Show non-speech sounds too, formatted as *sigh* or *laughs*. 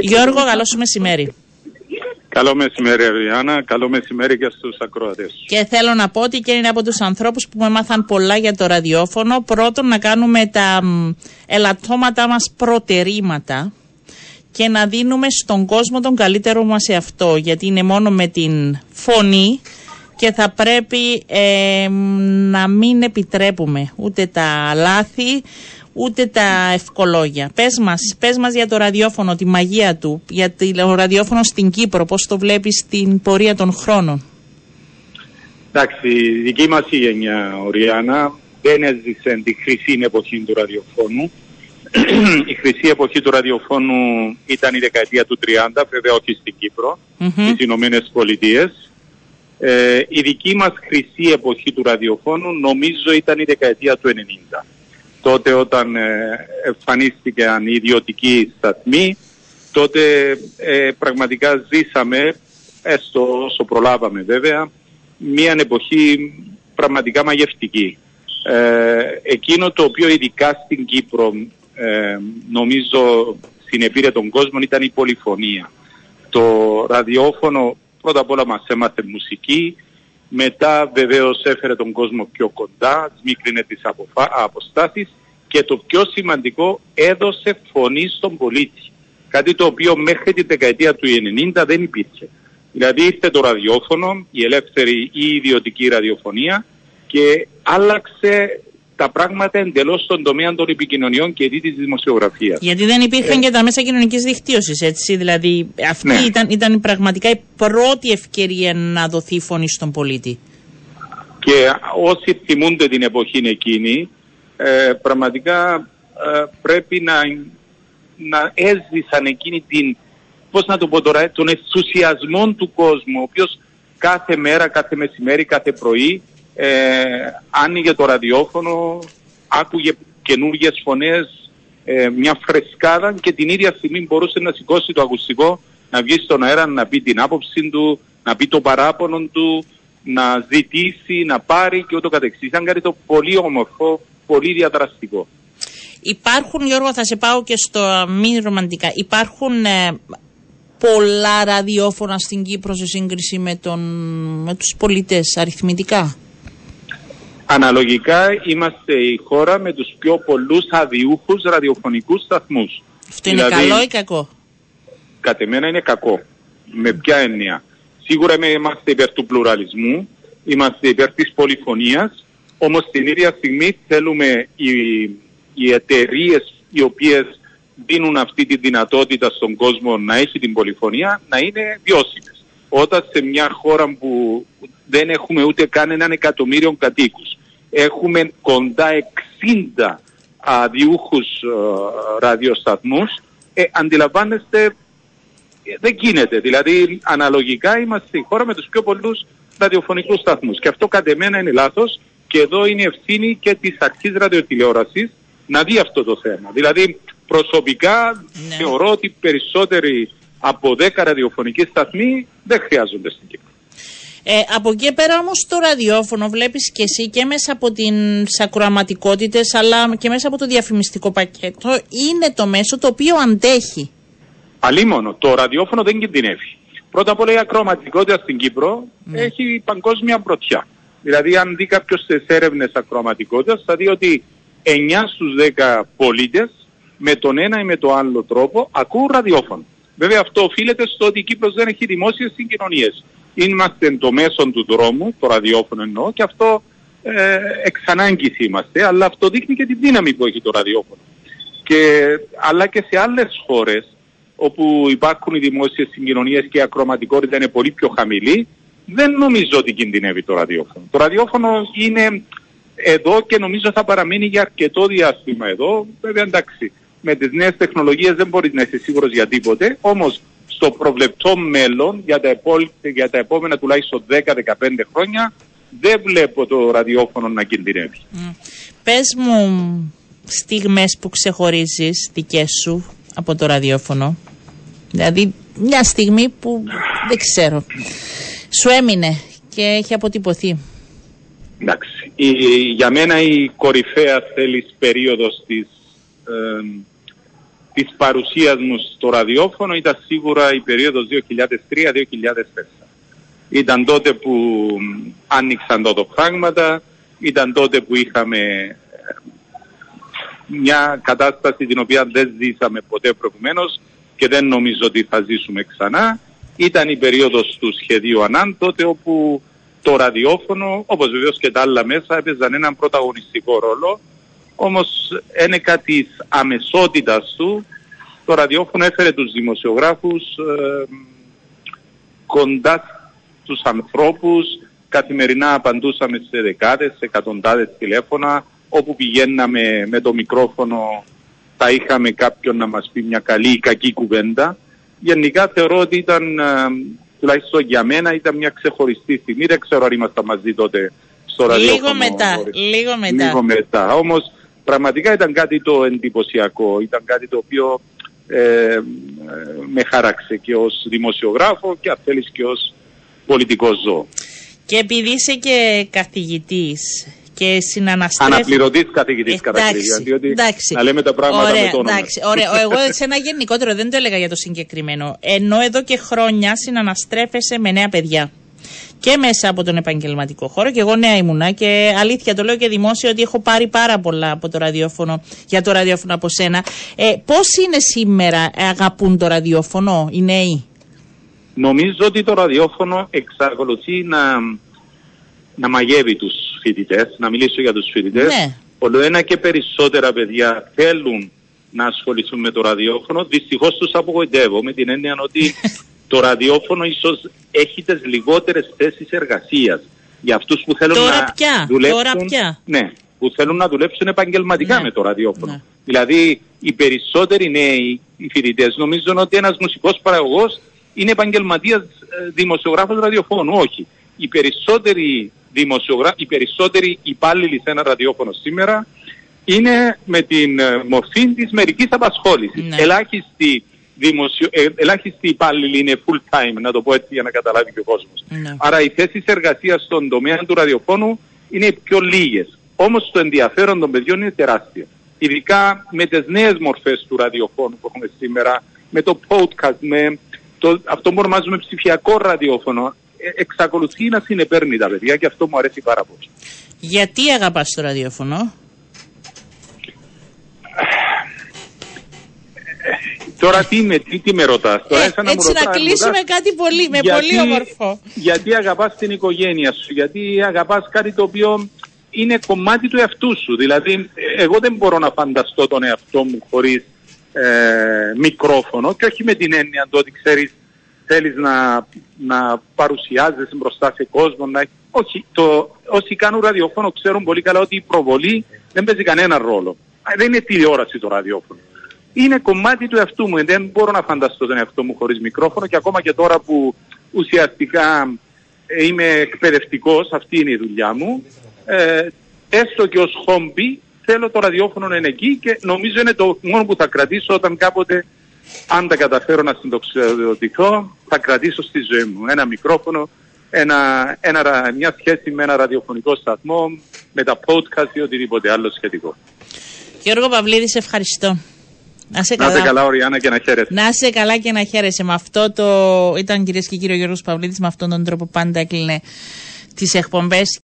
Γιώργο, καλό σου μεσημέρι. Καλό μεσημέρι, Αριάννα. Καλό μεσημέρι και στους ακροατές. Και θέλω να πω ότι και είναι από τους ανθρώπους που με μάθαν πολλά για το ραδιόφωνο. Πρώτον, να κάνουμε τα ελαττώματά μας προτερήματα και να δίνουμε στον κόσμο τον καλύτερο μας εαυτό. Γιατί είναι μόνο με την φωνή και θα πρέπει ε, να μην επιτρέπουμε ούτε τα λάθη, ούτε τα ευκολόγια. Πες μας, πες μας για το ραδιόφωνο, τη μαγεία του, για το ραδιόφωνος στην Κύπρο, πώς το βλέπεις στην πορεία των χρόνων; Εντάξει, η δική μας η γενιά, Ριάννα, δεν έζησε τη χρυσή εποχή του ραδιοφώνου. *clears throat* η χρυσή εποχή του ραδιοφώνου ήταν η δεκαετία του 30, βέβαια όχι στην Κύπρο, mm-hmm. στις Ηνωμένες Πολιτείες. Ε, η δική μας χρυσή εποχή του ραδιοφώνου νομίζω ήταν η δεκαετία του 90 τότε όταν ε, εμφανίστηκαν οι ιδιωτικοί σταθμοί, τότε ε, πραγματικά ζήσαμε, έστω όσο προλάβαμε βέβαια, μια εποχή πραγματικά μαγευτική. Ε, εκείνο το οποίο ειδικά στην Κύπρο ε, νομίζω συνεπήρε τον κόσμο ήταν η πολυφωνία. Το ραδιόφωνο πρώτα απ' όλα μας έμαθε μουσική, μετά βεβαίως έφερε τον κόσμο πιο κοντά, σμίκρινε τις αποφα... αποστάσεις και το πιο σημαντικό έδωσε φωνή στον πολίτη. Κάτι το οποίο μέχρι την δεκαετία του 90 δεν υπήρχε. Δηλαδή ήρθε το ραδιόφωνο, η ελεύθερη ή η ιδιωτική ραδιοφωνία και άλλαξε τα πράγματα εντελώς στον τομέα των επικοινωνιών και της δημοσιογραφίας. Γιατί δεν υπήρχαν ε... και τα μέσα κοινωνικής δικτύωσης, έτσι. Δηλαδή, αυτή ναι. ήταν, ήταν πραγματικά η πρώτη ευκαιρία να δοθεί φωνή στον πολίτη. Και όσοι θυμούνται την εποχή εκείνη, ε, πραγματικά ε, πρέπει να, να έζησαν εκείνη την, πώς να το πω τώρα, τον ενθουσιασμό του κόσμου, ο οποίος κάθε μέρα, κάθε μεσημέρι, κάθε πρωί ε, άνοιγε το ραδιόφωνο, άκουγε καινούργιες φωνές, ε, μια φρεσκάδα και την ίδια στιγμή μπορούσε να σηκώσει το ακουστικό, να βγει στον αέρα, να πει την άποψη του, να πει το παράπονο του, να ζητήσει, να πάρει και ούτω καθεξής. Ήταν κάτι το πολύ όμορφο, πολύ διαδραστικό. Υπάρχουν, Γιώργο, θα σε πάω και στο μη ρομαντικά. Υπάρχουν ε, πολλά ραδιόφωνα στην Κύπρο σε σύγκριση με, τον, με τους πολίτες αριθμητικά; Αναλογικά είμαστε η χώρα με τους πιο πολλούς αδιούχους ραδιοφωνικούς σταθμούς. Αυτό είναι δηλαδή, καλό ή κακό; Κατ' εμένα είναι κακό. Με ποια έννοια; Σίγουρα είμαστε υπέρ του πλουραλισμού, είμαστε υπέρ της πολυφωνίας, όμως την ίδια στιγμή θέλουμε οι, οι εταιρείες οι οποίες δίνουν αυτή τη δυνατότητα στον κόσμο να έχει την πολυφωνία να είναι βιώσιμες. Όταν σε μια χώρα που δεν έχουμε ούτε καν έναν εκατομμύριο κατοίκους, έχουμε κοντά 60 αδιούχους uh, ραδιοσταθμούς, ε, αντιλαμβάνεστε ε, δεν γίνεται. Δηλαδή αναλογικά είμαστε η χώρα με τους πιο πολλούς ραδιοφωνικούς σταθμούς και αυτό κατ' εμένα είναι λάθος και εδώ είναι ευθύνη και της αρχής ραδιοτηλεόρασης να δει αυτό το θέμα. Δηλαδή προσωπικά ναι. θεωρώ ότι περισσότεροι από 10 ραδιοφωνικοί σταθμοί δεν χρειάζονται στην Κύπρο. Ε, από εκεί πέρα όμως το ραδιόφωνο βλέπεις και εσύ και μέσα από τις ακροαματικότητες αλλά και μέσα από το διαφημιστικό πακέτο είναι το μέσο το οποίο αντέχει. Αλίμονο, το ραδιόφωνο δεν κινδυνεύει. Πρώτα απ' όλα η ακροαματικότητα στην Κύπρο ναι. έχει παγκόσμια πρωτιά. Δηλαδή, αν δει κάποιος τι έρευνες ακροαματικότητας, θα δει ότι 9 στους 10 πολίτες με τον ένα ή με τον άλλο τρόπο ακούν ραδιόφωνο. Βέβαια, αυτό οφείλεται στο ότι η Κύπρος δεν έχει δημόσιες συγκοινωνίες. Είμαστε το μέσο του δρόμου, το ραδιόφωνο εννοώ, και αυτό ε, εξ ανάγκης είμαστε, αλλά αυτό δείχνει και τη δύναμη που έχει το ραδιόφωνο. Και, αλλά και σε άλλες χώρες όπου υπάρχουν οι δημόσιες συγκοινωνίες και η ακροματικότητα είναι πολύ πιο χαμηλή, δεν νομίζω ότι κινδυνεύει το ραδιόφωνο. Το ραδιόφωνο είναι εδώ και νομίζω θα παραμείνει για αρκετό διάστημα εδώ. Βέβαια εντάξει, με τις νέες τεχνολογίες δεν μπορείς να είσαι σίγουρος για τίποτε, όμως στο προβλεπτό μέλλον για τα, επό... για τα επόμενα τουλάχιστον 10-15 χρόνια δεν βλέπω το ραδιόφωνο να κινδυνεύει. Mm. Πες μου στιγμές που ξεχωρίζεις δικές σου από το ραδιόφωνο. Δηλαδή μια στιγμή που δεν ξέρω σου έμεινε και έχει αποτυπωθεί. Εντάξει. για μένα η κορυφαία θέλεις περίοδος της, της παρουσίας μου στο ραδιόφωνο ήταν σίγουρα η περίοδος 2003-2004. Ήταν τότε που άνοιξαν τότε πράγματα, ήταν τότε που είχαμε ε, μια κατάσταση την οποία δεν ζήσαμε ποτέ προηγουμένως και δεν νομίζω ότι θα ζήσουμε ξανά. Ήταν η περίοδος του σχεδίου ΑΝΑΝ τότε όπου το ραδιόφωνο, όπως βεβαίως και τα άλλα μέσα, έπαιζαν έναν πρωταγωνιστικό ρόλο. Όμως ένεκα της αμεσότητας του, το ραδιόφωνο έφερε τους δημοσιογράφους ε, κοντά στους ανθρώπους, καθημερινά απαντούσαμε σε δεκάδες, σε εκατοντάδες τηλέφωνα, όπου πηγαίναμε με το μικρόφωνο θα είχαμε κάποιον να μας πει μια καλή ή κακή κουβέντα. Γενικά θεωρώ ότι ήταν, ε, τουλάχιστον για μένα, ήταν μια ξεχωριστή στιγμή. Δεν ξέρω αν ήμασταν μαζί τότε στο ραδιόφωνο. Λίγο μετά, λίγο μετά. Λίγο μετά. Όμως πραγματικά ήταν κάτι το εντυπωσιακό. Ήταν κάτι το οποίο ε, ε με χάραξε και ως δημοσιογράφο και αν θέλεις και ως πολιτικός ζώο. Και επειδή είσαι και καθηγητής και συναναστρέφει... Αναπληρωτής καθηγητής κατακρίνεια, διότι εντάξει. να λέμε τα πράγματα ωραία, με το όνομα. Εντάξει, ωραία. Εγώ σε ένα γενικότερο δεν το έλεγα για το συγκεκριμένο. Ενώ εδώ και χρόνια συναναστρέφεσαι με νέα παιδιά και μέσα από τον επαγγελματικό χώρο. Και εγώ νέα ήμουνα και αλήθεια το λέω και δημόσια ότι έχω πάρει πάρα πολλά από το ραδιόφωνο, για το ραδιόφωνο από σένα. Ε, Πώς είναι σήμερα, αγαπούν το ραδιόφωνο οι νέοι; Νομίζω ότι το ραδιόφωνο εξακολουθεί να, να μαγεύει τους φοιτητές, να μιλήσω για τους φοιτητές. Ναι. Όλο ένα και περισσότερα παιδιά θέλουν να ασχοληθούν με το ραδιόφωνο. Δυστυχώς τους απογοητεύω με την έννοια ότι *laughs* το ραδιόφωνο ίσως έχει τις λιγότερες θέσεις εργασίας για αυτούς που θέλουν τώρα να πια, δουλέψουν. Τώρα πια. Ναι, που θέλουν να δουλέψουν επαγγελματικά ναι. με το ραδιόφωνο. Ναι. Δηλαδή οι περισσότεροι νέοι οι φοιτητές νομίζουν ότι ένας μουσικός παραγωγός είναι επαγγελματίας ε, δημοσιογράφος ραδιοφώνου. Όχι. Οι περισσότεροι, δημοσιογρα... οι περισσότεροι υπάλληλοι σε ένα ραδιόφωνο σήμερα είναι με την ε, μορφή της μερικής απασχόλησης. Ναι. Ελάχιστοι, δημοσιο... ε, ελάχιστοι υπάλληλοι είναι full time, να το πω έτσι για να καταλάβει και ο κόσμος. Ναι. Άρα οι θέσεις εργασίας στον τομέα του ραδιοφώνου είναι πιο λίγες. Όμως το ενδιαφέρον των παιδιών είναι τεράστιο. Ειδικά με τις νέες μορφές του ραδιοφώνου που έχουμε σήμερα, με το podcast, με το, αυτό που ονομάζουμε ψηφιακό ραδιόφωνο ε, εξακολουθεί να συνεπέρνει τα παιδιά και αυτό μου αρέσει πάρα πολύ. Γιατί αγαπάς το ραδιόφωνο; Τώρα τι με, τι, τι με ρωτάς; Τώρα, ε, να έτσι να, κλείσουμε κάτι πολύ, με γιατί, πολύ όμορφο. Γιατί αγαπάς την οικογένεια σου, γιατί αγαπάς κάτι το οποίο είναι κομμάτι του εαυτού σου. Δηλαδή, εγώ δεν μπορώ να φανταστώ τον εαυτό μου χωρίς ε, μικρόφωνο και όχι με την έννοια το ότι ξέρεις θέλεις να, να παρουσιάζεσαι μπροστά σε κόσμο. Να... Όχι, το, όσοι κάνουν ραδιόφωνο ξέρουν πολύ καλά ότι η προβολή δεν παίζει κανένα ρόλο. Δεν είναι τηλεόραση το ραδιόφωνο. Είναι κομμάτι του εαυτού μου. Δεν μπορώ να φανταστώ τον εαυτό μου χωρίς μικρόφωνο και ακόμα και τώρα που ουσιαστικά ε, είμαι εκπαιδευτικός, αυτή είναι η δουλειά μου, ε, έστω και ως χόμπι θέλω το ραδιόφωνο να είναι εκεί και νομίζω είναι το μόνο που θα κρατήσω όταν κάποτε αν τα καταφέρω να συντοξιδοτηθώ θα κρατήσω στη ζωή μου ένα μικρόφωνο, ένα, ένα, μια σχέση με ένα ραδιοφωνικό σταθμό, με τα podcast ή οτιδήποτε άλλο σχετικό. Γιώργο Παυλίδη, σε ευχαριστώ. Να είσαι καλά. Να είσαι καλά, Οριάννα, και να χαίρεσαι. Να είσαι καλά και να χαίρεσαι. Με αυτό το. Ήταν κυρίες και κύριοι ο Γιώργος Παυλίδης, με αυτόν τον τρόπο πάντα έκλεινε τις εκπομπές.